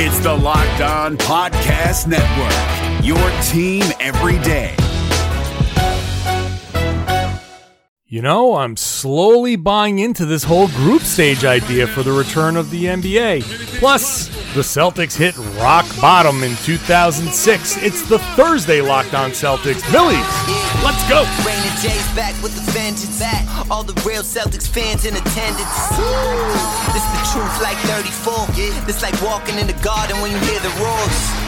It's the Locked On Podcast Network, your team every day. You know, I'm slowly buying into this whole group stage idea for the return of the NBA. Plus, the Celtics hit rock bottom in 2006. It's the Thursday Locked On Celtics. Millies, let's go. Rain and back with the vengeance. All the real Celtics fans in attendance. This is the truth like 34. This like walking in the garden when you hear the roars.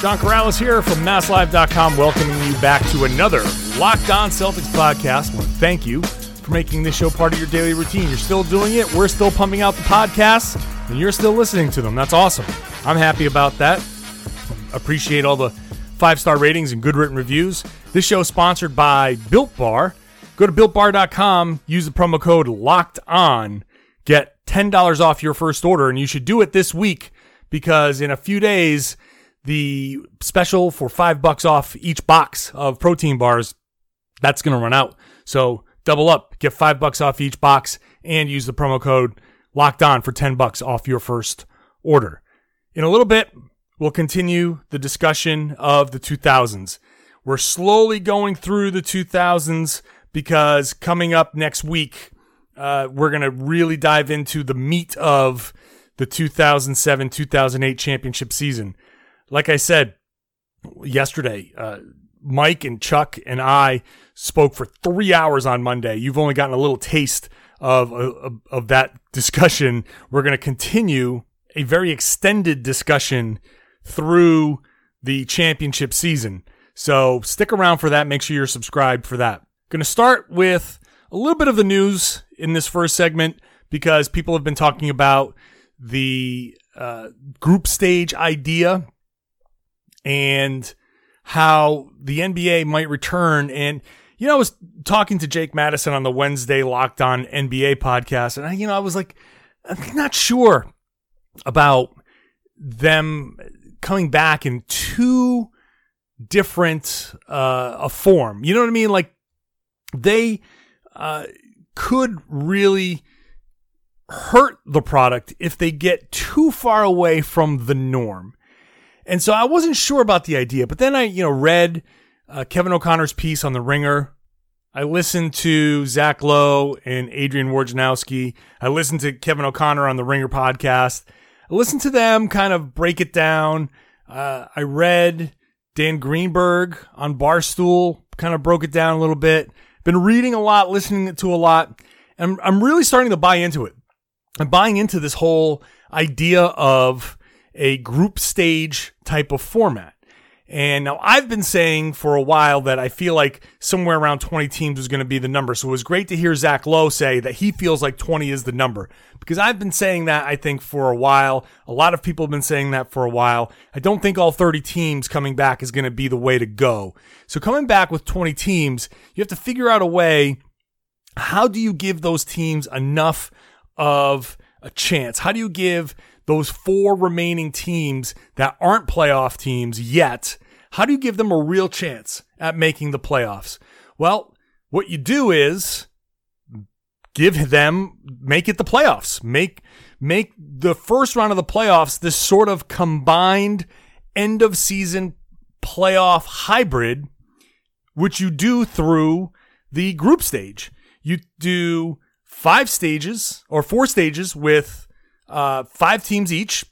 John Karalis here from MassLive.com, welcoming you back to another Locked On Celtics podcast. I thank you for making this show part of your daily routine. You're still doing it. We're still pumping out the podcasts, and you're still listening to them. That's awesome. I'm happy about that. Appreciate all the five star ratings and good written reviews. This show is sponsored by Built Bar. Go to builtbar.com, use the promo code LOCKED ON, get $10 off your first order, and you should do it this week because in a few days, the special for five bucks off each box of protein bars, that's going to run out. So double up, get five bucks off each box and use the promo code locked on for 10 bucks off your first order. In a little bit, we'll continue the discussion of the 2000s. We're slowly going through the 2000s because coming up next week, uh, we're going to really dive into the meat of the 2007 2008 championship season like I said yesterday, uh, Mike and Chuck and I spoke for three hours on Monday. You've only gotten a little taste of of, of that discussion. We're going to continue a very extended discussion through the championship season. So stick around for that. Make sure you're subscribed for that. Going to start with a little bit of the news in this first segment because people have been talking about the uh, group stage idea and how the NBA might return. And, you know, I was talking to Jake Madison on the Wednesday Locked On NBA podcast, and I, you know, I was like, I'm not sure about them coming back in two different uh, a form. You know what I mean? Like they uh, could really hurt the product if they get too far away from the norm. And so I wasn't sure about the idea, but then I, you know, read uh, Kevin O'Connor's piece on The Ringer. I listened to Zach Lowe and Adrian Wojnarowski. I listened to Kevin O'Connor on the Ringer podcast. I listened to them kind of break it down. Uh, I read Dan Greenberg on Barstool, kind of broke it down a little bit. Been reading a lot, listening to a lot, and I'm really starting to buy into it. I'm buying into this whole idea of a group stage type of format. And now I've been saying for a while that I feel like somewhere around 20 teams is going to be the number. So it was great to hear Zach Lowe say that he feels like 20 is the number because I've been saying that I think for a while. A lot of people have been saying that for a while. I don't think all 30 teams coming back is going to be the way to go. So coming back with 20 teams, you have to figure out a way. How do you give those teams enough of a chance? How do you give those four remaining teams that aren't playoff teams yet, how do you give them a real chance at making the playoffs? Well, what you do is give them make it the playoffs. Make make the first round of the playoffs this sort of combined end of season playoff hybrid which you do through the group stage. You do five stages or four stages with uh, five teams each,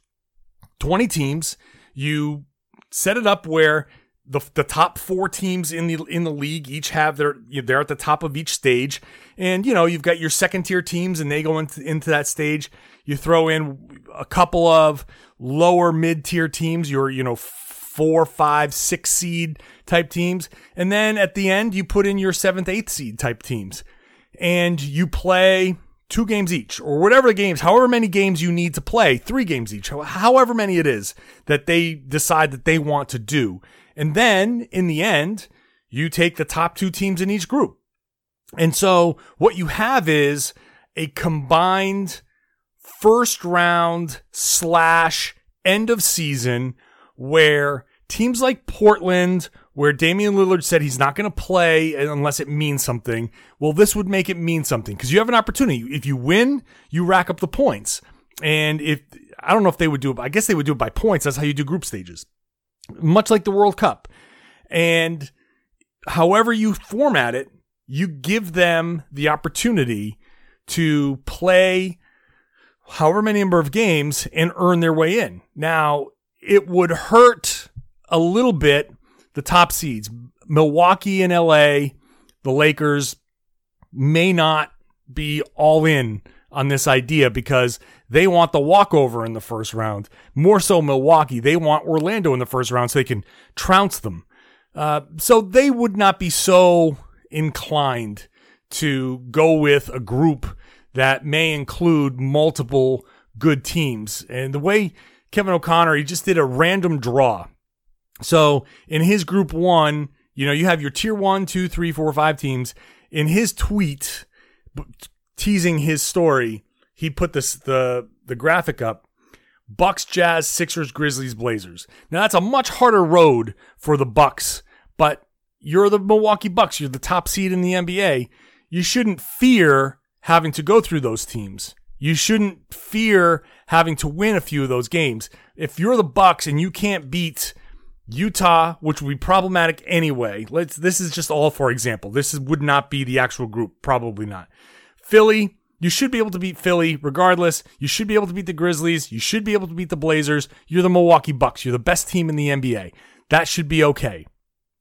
20 teams. You set it up where the, the top four teams in the in the league each have their they're at the top of each stage, and you know you've got your second tier teams and they go into into that stage. You throw in a couple of lower mid tier teams, your you know four, five, six seed type teams, and then at the end you put in your seventh, eighth seed type teams, and you play two games each, or whatever the games, however many games you need to play, three games each, however many it is that they decide that they want to do. And then in the end, you take the top two teams in each group. And so what you have is a combined first round slash end of season where teams like Portland, where Damian Lillard said he's not going to play unless it means something, well, this would make it mean something because you have an opportunity. If you win, you rack up the points. And if, I don't know if they would do it, I guess they would do it by points. That's how you do group stages, much like the World Cup. And however you format it, you give them the opportunity to play however many number of games and earn their way in. Now, it would hurt a little bit the top seeds. Milwaukee and LA, the Lakers may not be all in on this idea because they want the walkover in the first round. More so, Milwaukee. They want Orlando in the first round so they can trounce them. Uh, so they would not be so inclined to go with a group that may include multiple good teams. And the way Kevin O'Connor, he just did a random draw. So in his group one, you know, you have your tier one, two, three, four, five teams. In his tweet, teasing his story, he put this the the graphic up. Bucks, Jazz, Sixers, Grizzlies, Blazers. Now that's a much harder road for the Bucks, but you're the Milwaukee Bucks. You're the top seed in the NBA. You shouldn't fear having to go through those teams. You shouldn't fear having to win a few of those games. If you're the Bucks and you can't beat Utah, which would be problematic anyway. Let's this is just all for example. This is, would not be the actual group, probably not. Philly, you should be able to beat Philly regardless. You should be able to beat the Grizzlies. You should be able to beat the Blazers. You're the Milwaukee Bucks. You're the best team in the NBA. That should be okay.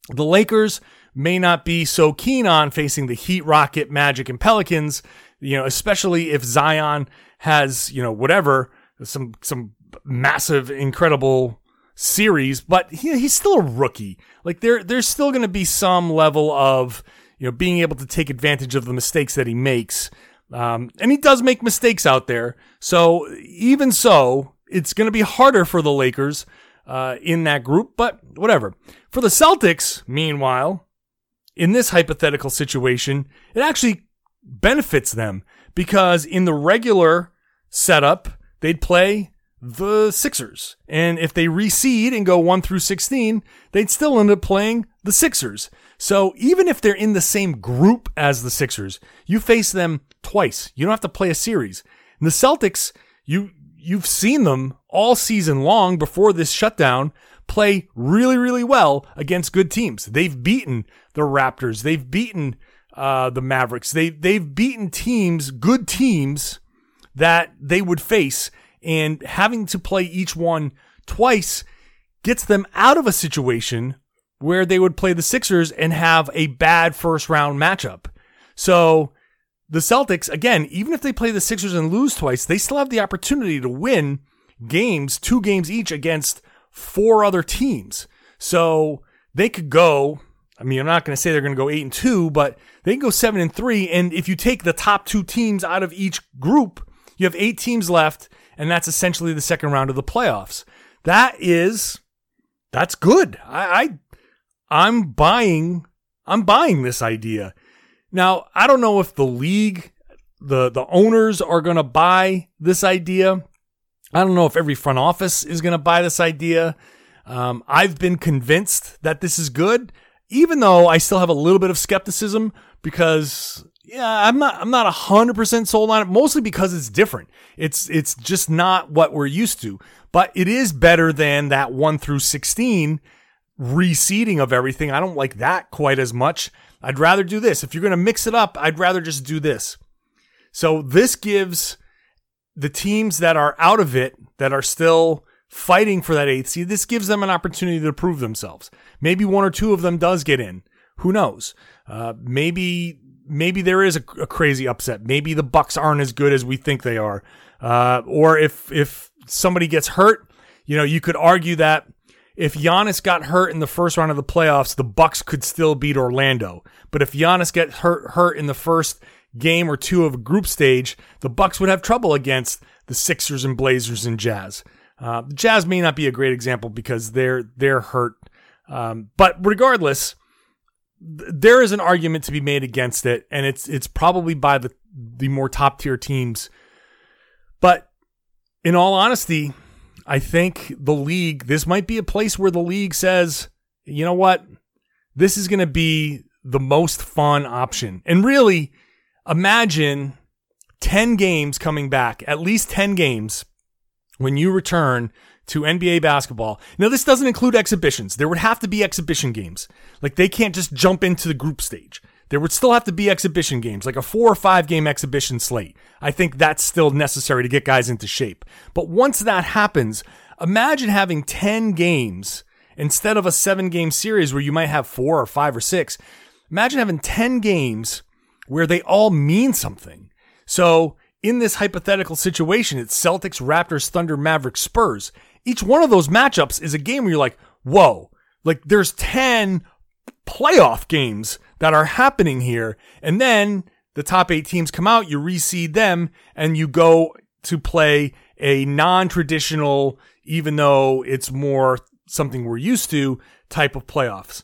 The Lakers may not be so keen on facing the Heat, Rocket, Magic, and Pelicans, you know, especially if Zion has, you know, whatever, some some massive, incredible series, but he, he's still a rookie. Like there, there's still going to be some level of you know being able to take advantage of the mistakes that he makes, um, and he does make mistakes out there. So even so, it's going to be harder for the Lakers uh, in that group. But whatever. For the Celtics, meanwhile, in this hypothetical situation, it actually benefits them because in the regular setup, they'd play the Sixers. And if they reseed and go 1 through 16, they'd still end up playing the Sixers. So even if they're in the same group as the Sixers, you face them twice. You don't have to play a series. And the Celtics, you you've seen them all season long before this shutdown play really really well against good teams. They've beaten the Raptors. They've beaten uh, the Mavericks. They they've beaten teams, good teams that they would face and having to play each one twice gets them out of a situation where they would play the Sixers and have a bad first round matchup. So the Celtics, again, even if they play the Sixers and lose twice, they still have the opportunity to win games, two games each against four other teams. So they could go. I mean, I'm not going to say they're going to go eight and two, but they can go seven and three. And if you take the top two teams out of each group, you have eight teams left and that's essentially the second round of the playoffs. That is, that's good. I, I I'm buying, I'm buying this idea. Now, I don't know if the league, the the owners are going to buy this idea. I don't know if every front office is going to buy this idea. Um, I've been convinced that this is good, even though I still have a little bit of skepticism because yeah, I'm not I'm not hundred percent sold on it, mostly because it's different. It's it's just not what we're used to. But it is better than that one through sixteen reseeding of everything. I don't like that quite as much. I'd rather do this. If you're gonna mix it up, I'd rather just do this. So this gives the teams that are out of it, that are still fighting for that eighth seed, this gives them an opportunity to prove themselves. Maybe one or two of them does get in. Who knows? Uh, maybe maybe there is a, a, crazy upset. Maybe the Bucks aren't as good as we think they are. Uh, or if if somebody gets hurt, you know, you could argue that if Giannis got hurt in the first round of the playoffs, the Bucks could still beat Orlando. But if Giannis gets hurt hurt in the first game or two of a group stage, the Bucks would have trouble against the Sixers and Blazers and Jazz. Uh, Jazz may not be a great example because they're they're hurt Um, but regardless, there is an argument to be made against it, and it's it's probably by the the more top tier teams. But in all honesty, I think the league, this might be a place where the league says, you know what? This is going to be the most fun option. And really, imagine 10 games coming back, at least 10 games when you return to NBA basketball. Now, this doesn't include exhibitions. There would have to be exhibition games. Like they can't just jump into the group stage. There would still have to be exhibition games, like a four or five game exhibition slate. I think that's still necessary to get guys into shape. But once that happens, imagine having 10 games instead of a seven game series where you might have four or five or six. Imagine having 10 games where they all mean something. So in this hypothetical situation, it's Celtics, Raptors, Thunder, Mavericks, Spurs. Each one of those matchups is a game where you're like, whoa, like there's 10 playoff games that are happening here. And then the top eight teams come out, you reseed them, and you go to play a non traditional, even though it's more something we're used to, type of playoffs.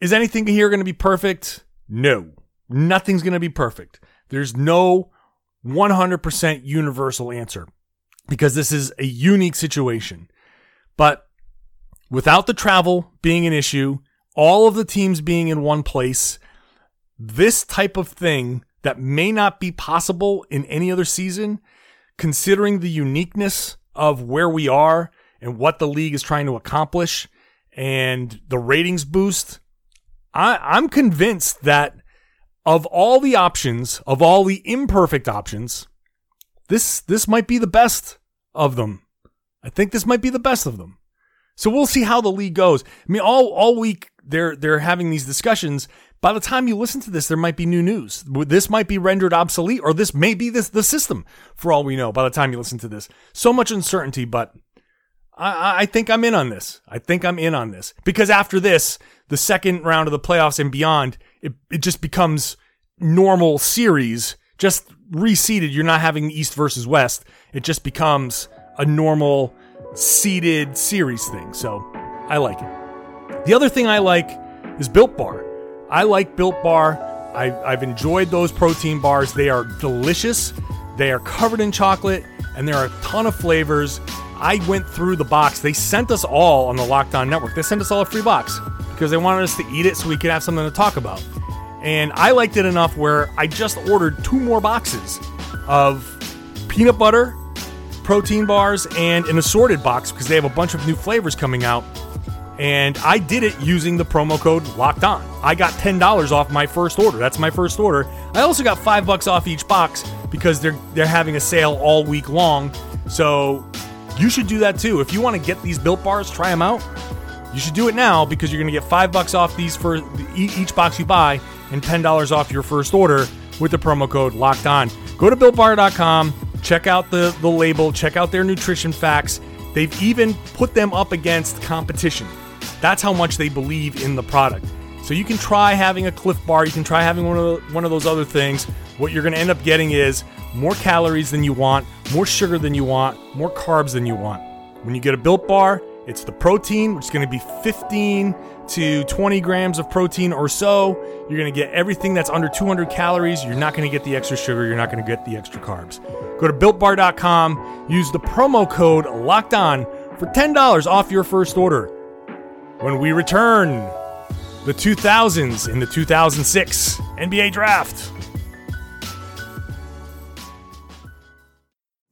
Is anything here going to be perfect? No. Nothing's going to be perfect. There's no 100% universal answer because this is a unique situation. But without the travel being an issue, all of the teams being in one place, this type of thing that may not be possible in any other season, considering the uniqueness of where we are and what the league is trying to accomplish and the ratings boost, I, I'm convinced that of all the options, of all the imperfect options, this this might be the best of them. I think this might be the best of them. So we'll see how the league goes. I mean, all all week they're they're having these discussions. By the time you listen to this, there might be new news. This might be rendered obsolete, or this may be this the system for all we know. By the time you listen to this, so much uncertainty. But I, I think I'm in on this. I think I'm in on this because after this, the second round of the playoffs and beyond, it, it just becomes normal series, just reseeded. You're not having East versus West. It just becomes a normal seeded series thing. So I like it. The other thing I like is Built Bar. I like Built Bar. I, I've enjoyed those protein bars. They are delicious. They are covered in chocolate, and there are a ton of flavors. I went through the box. They sent us all on the Locked On Network. They sent us all a free box because they wanted us to eat it so we could have something to talk about. And I liked it enough where I just ordered two more boxes of peanut butter, protein bars, and an assorted box because they have a bunch of new flavors coming out. And I did it using the promo code locked on. I got $10 off my first order. That's my first order. I also got five bucks off each box because they're they're having a sale all week long. So you should do that too. If you want to get these built bars, try them out. You should do it now because you're going to get five bucks off these for each box you buy and $10 off your first order with the promo code locked on. Go to builtbar.com, check out the, the label, check out their nutrition facts. They've even put them up against competition. That's how much they believe in the product. So you can try having a Clif Bar, you can try having one of the, one of those other things. What you're going to end up getting is more calories than you want, more sugar than you want, more carbs than you want. When you get a Built Bar, it's the protein, which is going to be 15 to 20 grams of protein or so. You're going to get everything that's under 200 calories. You're not going to get the extra sugar. You're not going to get the extra carbs. Go to builtbar.com, use the promo code locked on for $10 off your first order. When we return, the 2000s in the 2006 NBA draft.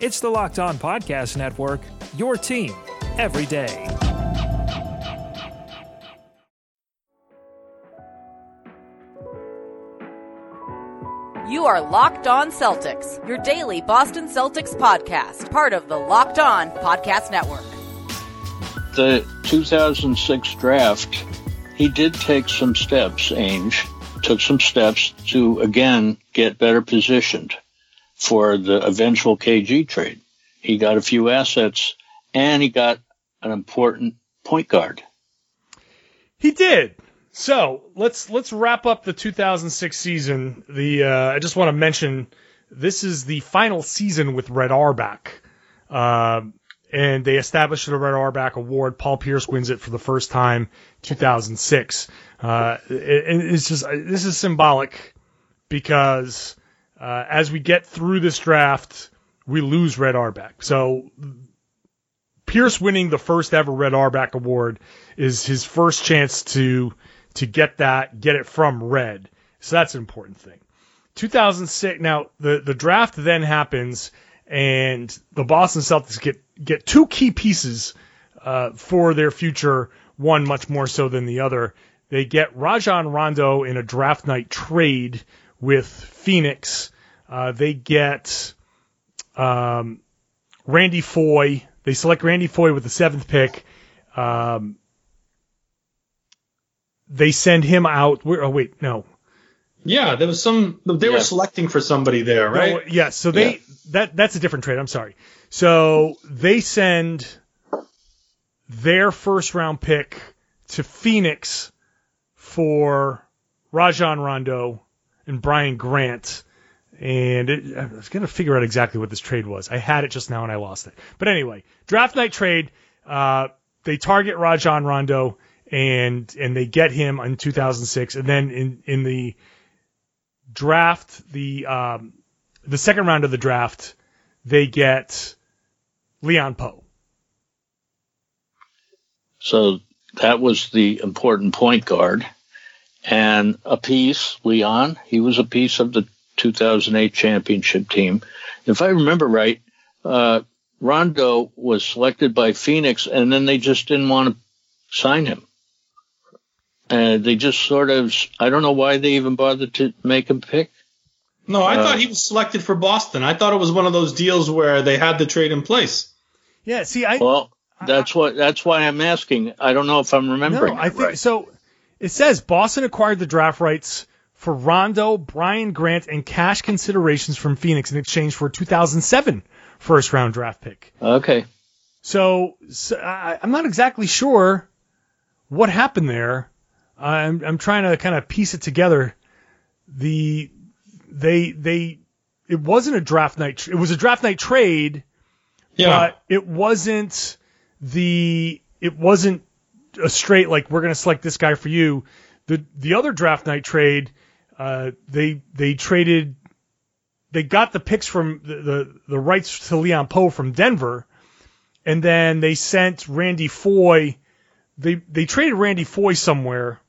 It's the Locked On Podcast Network, your team every day. You are Locked On Celtics, your daily Boston Celtics podcast, part of the Locked On Podcast Network. The 2006 draft, he did take some steps, Ainge, took some steps to again get better positioned for the eventual KG trade. He got a few assets and he got an important point guard. He did. So let's let's wrap up the 2006 season. The uh, I just want to mention this is the final season with Red Auerbach, uh, and they established the Red Auerbach Award. Paul Pierce wins it for the first time, 2006. Uh, and it's just this is symbolic because uh, as we get through this draft, we lose Red Auerbach. So Pierce winning the first ever Red Auerbach Award is his first chance to to get that, get it from Red. So that's an important thing. 2006. Now the the draft then happens, and the Boston Celtics get get two key pieces uh, for their future. One much more so than the other. They get Rajon Rondo in a draft night trade with Phoenix. Uh, they get um, Randy Foye. They select Randy Foye with the seventh pick. Um, they send him out. Oh wait, no. Yeah, there was some. They yeah. were selecting for somebody there, right? No, yeah. So they yeah. that that's a different trade. I'm sorry. So they send their first round pick to Phoenix for Rajon Rondo and Brian Grant. And it, I was going to figure out exactly what this trade was. I had it just now and I lost it. But anyway, draft night trade. Uh, they target Rajon Rondo and and they get him in 2006, and then in in the draft, the um, the second round of the draft, they get Leon Powe. So that was the important point guard, and a piece Leon. He was a piece of the 2008 championship team. If I remember right, uh, Rondo was selected by Phoenix, and then they just didn't want to sign him. Uh, they just sort of, I don't know why they even bothered to make him pick. No, I uh, thought he was selected for Boston. I thought it was one of those deals where they had the trade in place. Yeah, see, I. Well, that's what. That's why I'm asking. I don't know if I'm remembering. No, I think right. so. It says Boston acquired the draft rights for Rondo, Brian Grant, and cash considerations from Phoenix in exchange for a 2007 first round draft pick. Okay. So, so I, I'm not exactly sure what happened there. I'm I'm trying to kind of piece it together. The they they it wasn't a draft night. It was a draft night trade. Yeah. But it wasn't the it wasn't a straight like we're going to select this guy for you. The the other draft night trade, uh, they they traded, they got the picks from the, the the rights to Leon Powe from Denver, and then they sent Randy Foye. They they traded Randy Foye somewhere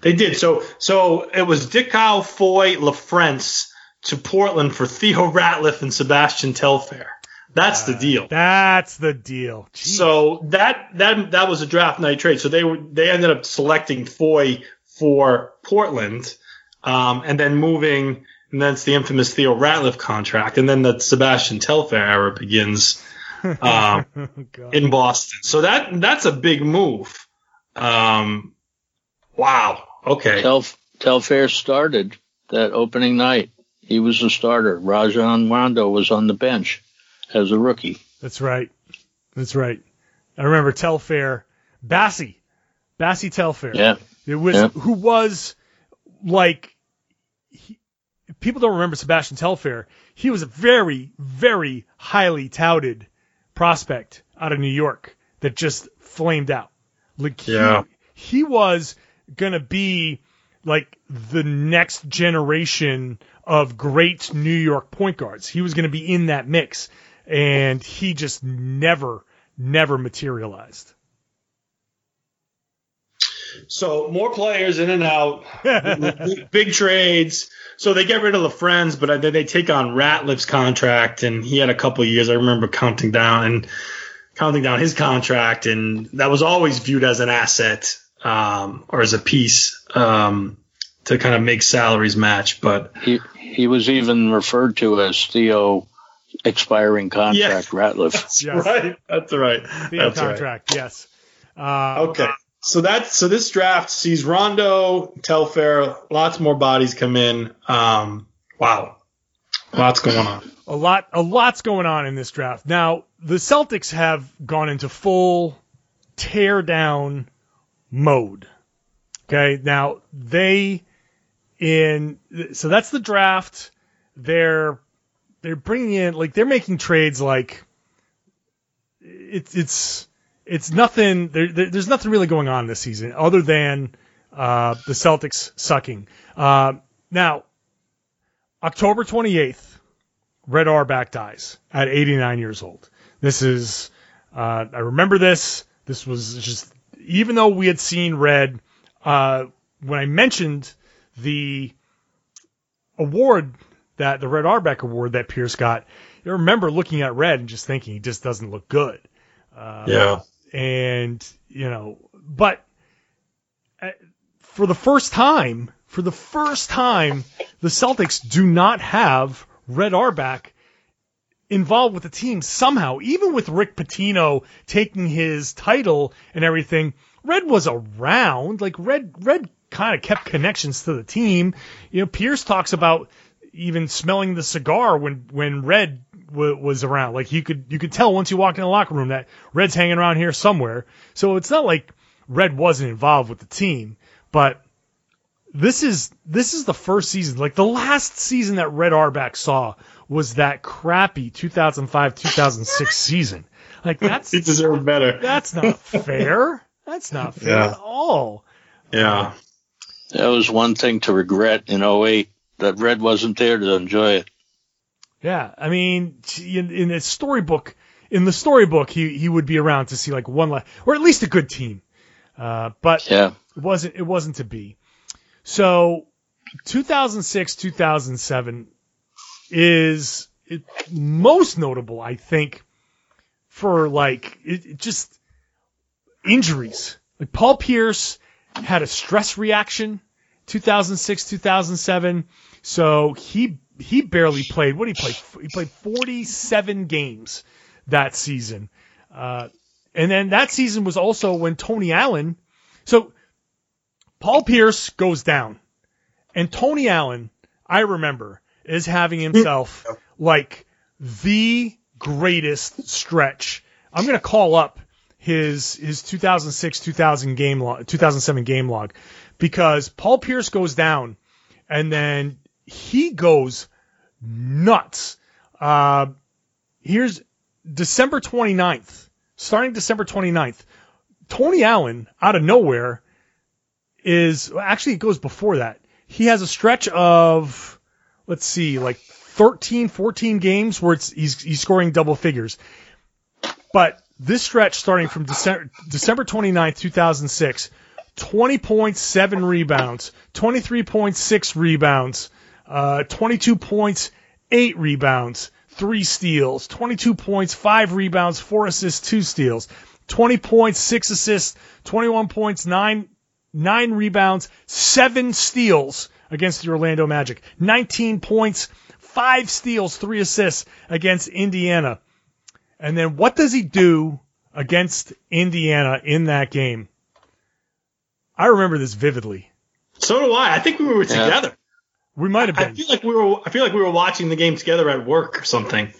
they did. So so it was Dickau, Foye, LaFrentz to Portland for Theo Ratliff and Sebastian Telfair. That's uh, the deal. That's the deal. Jeez. So that that that was a draft night trade. So they were they ended up selecting Foye for Portland, um, and then moving, and that's the infamous Theo Ratliff contract, and then the Sebastian Telfair era begins um, oh, in Boston. So that that's a big move. Um, Wow. Okay. Tel, Telfair started that opening night. He was a starter. Rajon Rondo was on the bench as a rookie. That's right. That's right. I remember Telfair, Bassey, Bassey Telfair. Yeah. It was yeah. who was like he, people don't remember Sebastian Telfair. He was a very, very highly touted prospect out of New York that just flamed out. Like yeah. he, he was gonna be like the next generation of great New York point guards. He was gonna be in that mix, and he just never, never materialized. So more players in and out, big, big, trades. So they get rid of LaFrentz, but then they take on Ratliff's contract, and he had a couple years. I remember counting down and counting down his contract, and that was always viewed as an asset um, or as a piece um, to kind of make salaries match. But he he was even referred to as Theo expiring contract Yeah. Ratliff. that's Yes. right. That's right. The That's right. contract, yes. Uh, Okay. So that's so this draft sees Rondo, Telfair, lots more bodies come in. Um, wow, lots going on. a lot a lot's going on in this draft. Now, the Celtics have gone into full tear down mode. Okay? Now, they in so that's the draft. They're they're bringing in like they're making trades like it's it's it's nothing there, there- there's nothing really going on this season other than uh, the Celtics sucking. Uh, now, October 28th, Red Auerbach dies at 89 years old. This is, uh, I remember this. This was just, even though we had seen Red, uh, when I mentioned the award that the Red Auerbach award that Pierce got, I remember looking at Red and just thinking he just doesn't look good. yeah. And, you know, but uh, for the first time, for the first time, the Celtics do not have Red Auerbach involved with the team somehow. Even with Rick Pitino taking his title and everything, Red was around. Like Red, Red kind of kept connections to the team. You know, Pierce talks about even smelling the cigar when when Red w- was around. Like you could you could tell once you walked in the locker room that Red's hanging around here somewhere. So it's not like Red wasn't involved with the team, but this is this is the first season. Like the last season that Red Auerbach saw was that crappy 2005-2006 season. Like that's He deserved better. that's not fair. That's not fair Yeah. at all. Yeah. That was one thing to regret in 08 that Red wasn't there to enjoy it. Yeah, I mean, in, in the storybook, in the storybook, he he would be around to see like one last, or at least a good team. Uh, but Yeah. it wasn't it wasn't to be. So 2006 2007 is it, most notable I think for like it, it just injuries. Like Paul Pierce had a stress reaction 2006 2007 so he he barely played what did he play? He played 47 games that season. Uh, and then that season was also when Tony Allen so Paul Pierce goes down, and Tony Allen, I remember, is having himself like the greatest stretch. I'm gonna call up his his 2006 2000 game log 2007 game log. Because Paul Pierce goes down, and then he goes nuts. Uh, here's December 29th, starting December 29th. Tony Allen out of nowhere is actually it goes before that. He has a stretch of let's see, like 13, 14 games where it's he's he's scoring double figures. But this stretch starting from December December 29th, 2006, 20 points, 7 rebounds, 23.6 rebounds, uh 22 points, 8 rebounds, 3 steals, 22 points, 5 rebounds, 4 assists, 2 steals. 20 points, 6 assists, 21 points, 9 nine rebounds, seven steals against the Orlando Magic, 19 points, five steals, three assists against Indiana. And then what does he do against Indiana in that game? I remember this vividly. So do I. I think we were Yeah. together. We might have been. I feel like we were. I feel like we were watching the game together at work or something.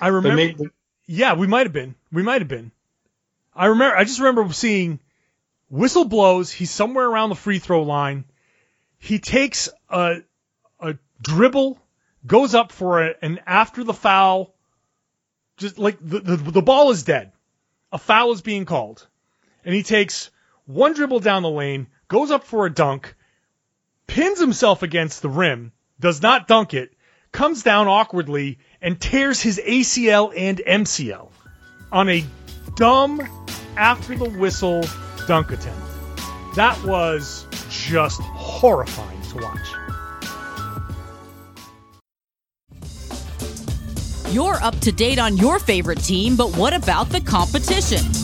I remember. maybe, Yeah, we might have been. We might have been. I remember. I just remember seeing whistle blows. He's somewhere around the free throw line. He takes a a dribble, goes up for it, and after the foul, just like the the, the ball is dead, a foul is being called, and he takes one dribble down the lane, goes up for a dunk, pins himself against the rim, does not dunk it, comes down awkwardly, and tears his ACL and MCL on a dumb after the whistle dunk attempt. That was just horrifying to watch. You're up to date on your favorite team, but what about the competition?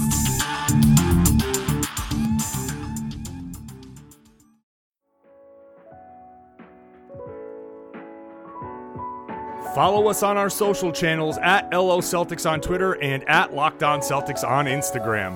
Follow us on our social channels at LO Celtics on Twitter and at Locked On Celtics on Instagram.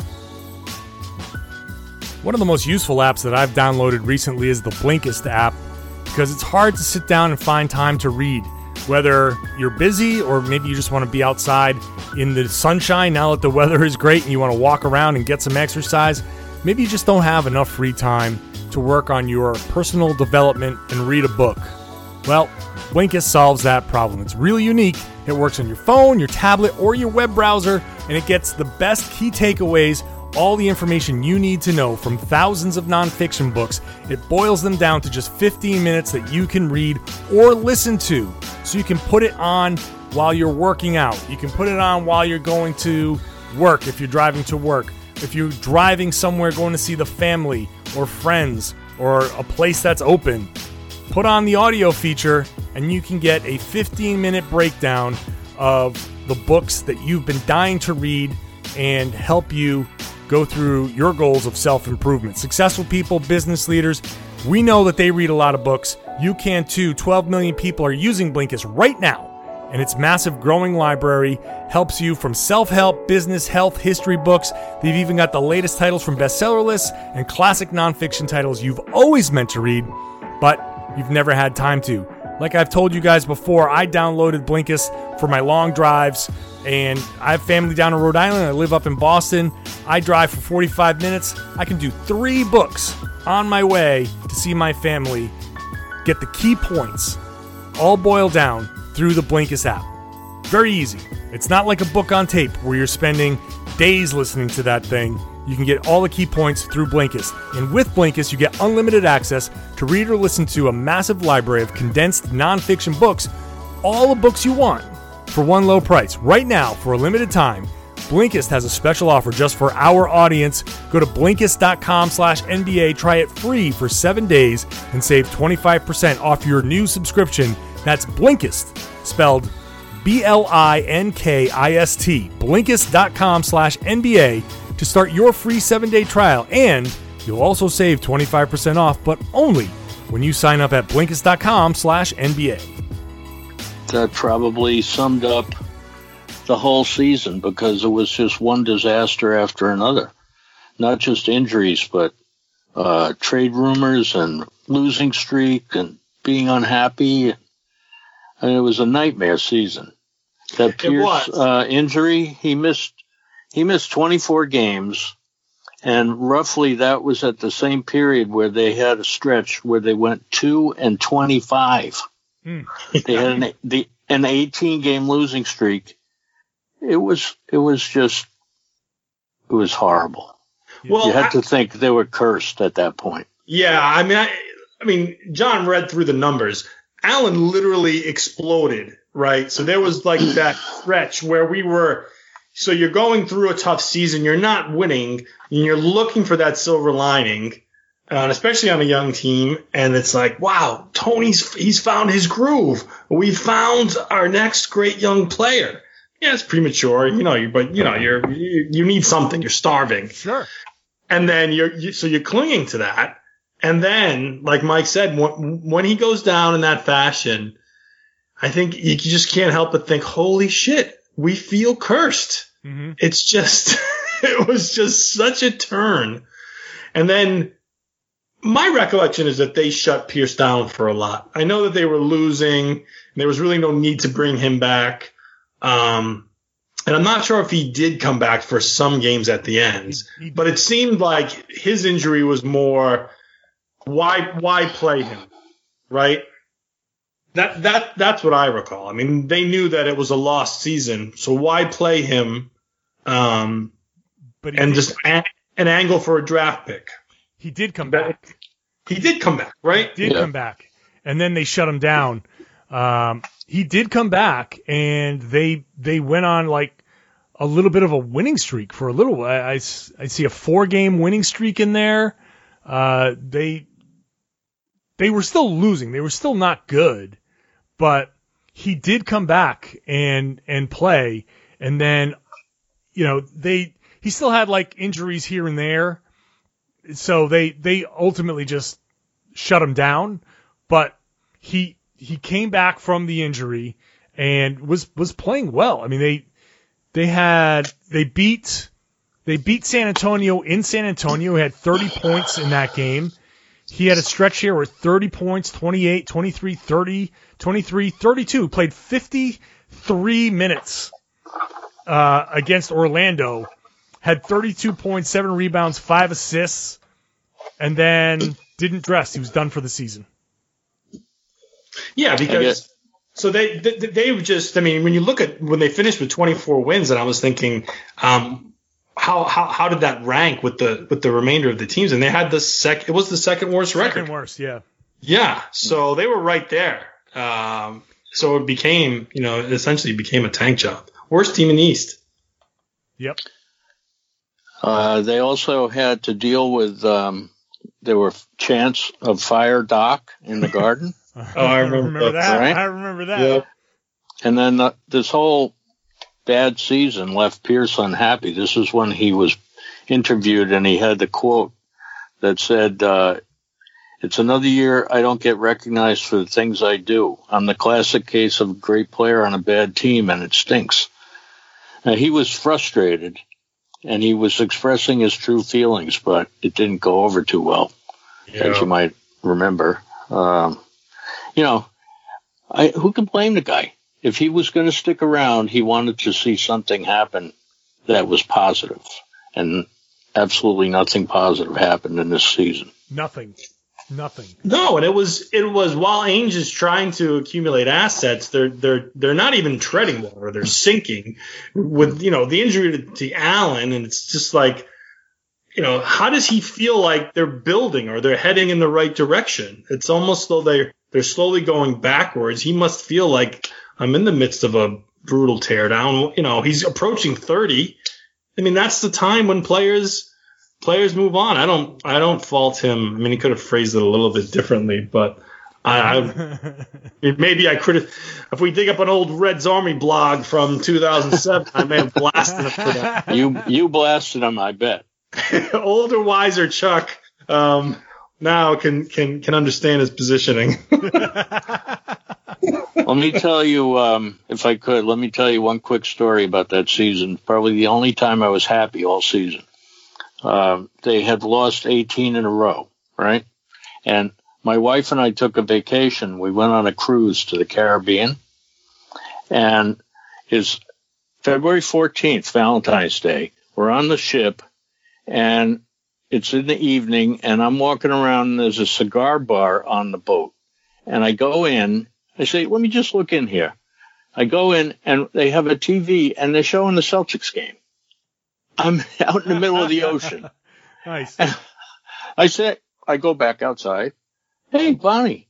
One of the most useful apps that I've downloaded recently is the Blinkist app because it's hard to sit down and find time to read. Whether you're busy or maybe you just want to be outside in the sunshine now that the weather is great and you want to walk around and get some exercise, maybe you just don't have enough free time to work on your personal development and read a book. Well, Blinkist solves that problem. It's really unique. It works on your phone, your tablet, or your web browser, and it gets the best key takeaways, all the information you need to know from thousands of nonfiction books. It boils them down to just 15 minutes that you can read or listen to. So you can put it on while you're working out. You can put it on while you're going to work if you're driving to work. If you're driving somewhere going to see the family or friends or a place that's open, put on the audio feature and you can get a 15 minute breakdown of the books that you've been dying to read and help you go through your goals of self improvement. Successful people, business leaders, we know that they read a lot of books. You can too. 12 million people are using Blinkist right now. And its massive growing library helps you from self help, business, health, history books. They've even got the latest titles from bestseller lists and classic nonfiction titles you've always meant to read, but you've never had time to. Like I've told you guys before, I downloaded Blinkist for my long drives, and I have family down in Rhode Island. I live up in Boston. I drive for 45 minutes. I can do three books on my way to see my family, get the key points, all boiled down through the Blinkist app. Very easy. It's not like a book on tape where you're spending days listening to that thing. You can get all the key points through Blinkist. And with Blinkist, you get unlimited access to read or listen to a massive library of condensed nonfiction books, all the books you want, for one low price. Right now, for a limited time, Blinkist has a special offer just for our audience. Go to Blinkist.com slash NBA, try it free for seven days, and save 25% off your new subscription. That's Blinkist, spelled B-L-I-N-K-I-S-T. Blinkist.com slash NBA to start your free seven-day trial. And you'll also save 25% off, but only when you sign up at Blinkist.com slash NBA. That probably summed up the whole season because it was just one disaster after another. Not just injuries, but uh, trade rumors and losing streak and being unhappy. I mean, it was a nightmare season. That Pierce uh, injury, he missed he missed 24 games, and roughly that was at the same period where they had a stretch where they went two and 25. Mm. they had an, the, an 18 game losing streak. It was it was just it was horrible. Well, you had I- to think they were cursed at that point. Yeah, I mean, I, I mean, John read through the numbers. Allen literally exploded, right? So there was like that stretch where we were. So you're going through a tough season, you're not winning, and you're looking for that silver lining, uh, especially on a young team. And it's like, wow, Tony's he's found his groove. We found our next great young player. Yeah, it's premature, you know, but you know, you're you, you need something. You're starving Sure. and then you're you, so you're clinging to that and then like mike said when, when he goes down in that fashion i think you just can't help but think holy shit we feel cursed Mm-hmm. it's just it was just such a turn and then my recollection is that they shut pierce down for a lot i know that they were losing and there was really no need to bring him back um and I'm not sure if he did come back for some games at the end, but it seemed like his injury was more why why play him, right? That that that's what I recall. I mean, they knew that it was a lost season, so why play him? Um, But he and did, just a- an angle for a draft pick. he did come That- back. He did come back, right? Did Yeah. come back, and then they shut him down. Um, he did come back, and they they went on like a little bit of a winning streak for a little I I, I s- I see a four game winning streak in there. Uh, they they were still losing. They were still not good, but he did come back and and play, and then you know they he still had like injuries here and there, so they they ultimately just shut him down, but he he came back from the injury and was was playing well. I mean they they had they beat they beat San Antonio in San Antonio. He had 30 points in that game. He had a stretch here with 30 points, 28, 23, 30, 23, 32. Played 53 minutes uh, against Orlando. Had 32 points, seven rebounds, five assists, and then didn't dress. He was done for the season. Yeah, because so they, they they just. I mean, when you look at when they finished with 24 wins, and I was thinking, um, how how how did that rank with the with the remainder of the teams? And they had the sec. It was the second worst record. Second worst, yeah. Yeah, so they were right there. Um, so it became, you know, essentially became a tank job. Worst team in the East. Yep. Uh, they also had to deal with um, there were chants of fire Doc in the garden, Oh, I remember that, that. right? I remember that. Yep. and then the, this whole bad season left Pierce unhappy. This is when he was interviewed, and he had the quote that said, uh, "It's another year I don't get recognized for the things I do. I'm the classic case of a great player on a bad team, and it stinks." Now, he was frustrated, and he was expressing his true feelings, but it didn't go over too well, as you might remember. Um, you know, I, who can blame the guy? If he was going to stick around, he wanted to see something happen that was positive, and absolutely nothing positive happened in this season. Nothing. Nothing. No, and it was it was while Ainge is trying to accumulate assets, they're they're they're not even treading water; they're sinking with you know the injury to, to Allen, and it's just like, you know, how does he feel like they're building or they're heading in the right direction? It's almost though they they're slowly going backwards. He must feel like I'm in the midst of a brutal teardown. You know, he's approaching thirty. I mean, that's the time when players players move on. I don't I don't fault him. I mean, he could have phrased it a little bit differently, but I, I maybe I could. If we dig up an old Reds Army blog from 2007, I may have blasted him for that. You you blasted him, I bet. Older, wiser Chuck um, now can can can understand his positioning. Let me tell you, um, if I could, let me tell you one quick story about that season. Probably the only time I was happy all season. Um, they had lost 18 in a row, right? And my wife and I took a vacation. We went on a cruise to the Caribbean, and it's February 14th, Valentine's Day. We're on the ship, and it's in the evening, and I'm walking around. And there's a cigar bar on the boat, and I go in. I say, "Let me just look in here." I go in, and they have a TV, and they're showing the Celtics game. I'm out in the middle of the ocean. Nice. I said, I go back outside. Hey, Bonnie,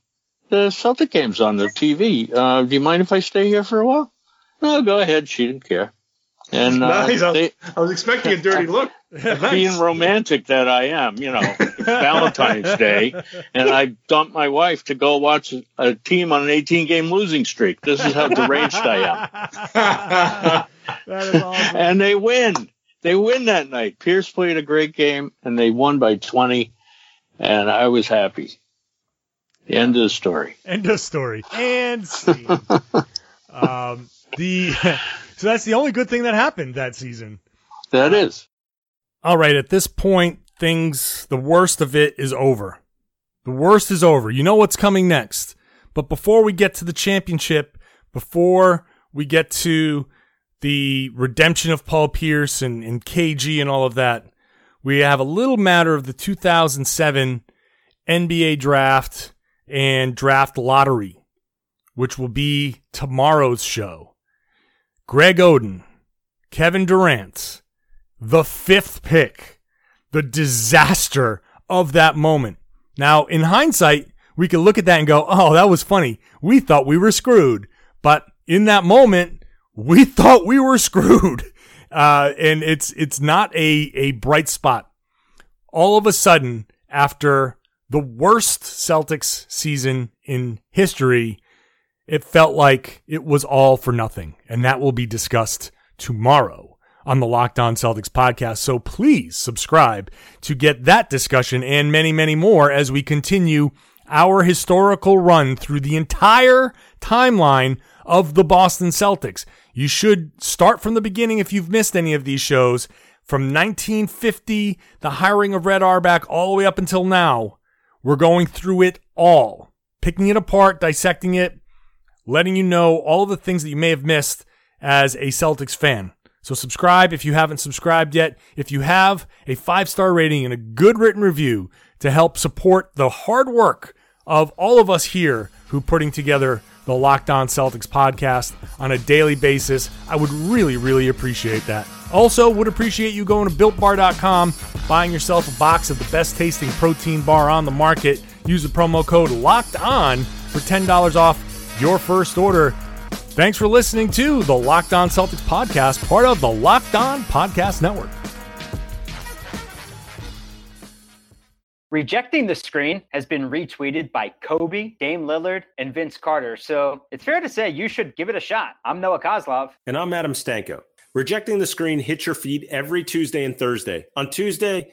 the Celtic game's on the TV. Uh, do you mind if I stay here for a while? No, go ahead. She didn't care. And uh, Nice. I, they, I was expecting a dirty look. being romantic that I am, you know, it's Valentine's Day, and I dumped my wife to go watch a, a team on an 18 game losing streak. This is how deranged I am. That is awesome. And they win. They win that night. Pierce played a great game, and they won by 20, and I was happy. The end of the story. End of story. And scene. um, the so that's the only good thing that happened that season. That is. All right, at this point, things the worst of it is over. The worst is over. You know what's coming next. But before we get to the championship, before we get to the redemption of Paul Pierce and, and KG and all of that, we have a little matter of the 2007 NBA draft and draft lottery. which will be tomorrow's show. Greg Oden, Kevin Durant, the fifth pick, the disaster of that moment. Now, in hindsight, we could look at that and go, oh, that was funny. We thought we were screwed. But in that moment, we thought we were screwed. Uh, and it's, it's not a, a bright spot. All of a sudden, after the worst Celtics season in history, it felt like it was all for nothing. And that will be discussed tomorrow on the Locked On Celtics podcast. So please subscribe to get that discussion and many, many more as we continue our historical run through the entire timeline of the Boston Celtics. You should start from the beginning if you've missed any of these shows. From 1950, the hiring of Red Auerbach, all the way up until now, we're going through it all, picking it apart, dissecting it, letting you know all the things that you may have missed as a Celtics fan. So subscribe if you haven't subscribed yet. If you have a five star rating and a good written review to help support the hard work of all of us here who putting together the Locked On Celtics podcast on a daily basis, I would really, really appreciate that. Also, would appreciate you going to builtbar.com, buying yourself a box of the best tasting protein bar on the market. Use the promo code LOCKED ON for $10 off your first order. Thanks for listening to the Locked On Celtics podcast, part of the Locked On Podcast Network. Rejecting the screen has been retweeted by Kobe, Dame Lillard, and Vince Carter. So it's fair to say you should give it a shot. I'm Noah Kozlov. And I'm Adam Stanko. Rejecting the screen hits your feed every Tuesday and Thursday. On Tuesday,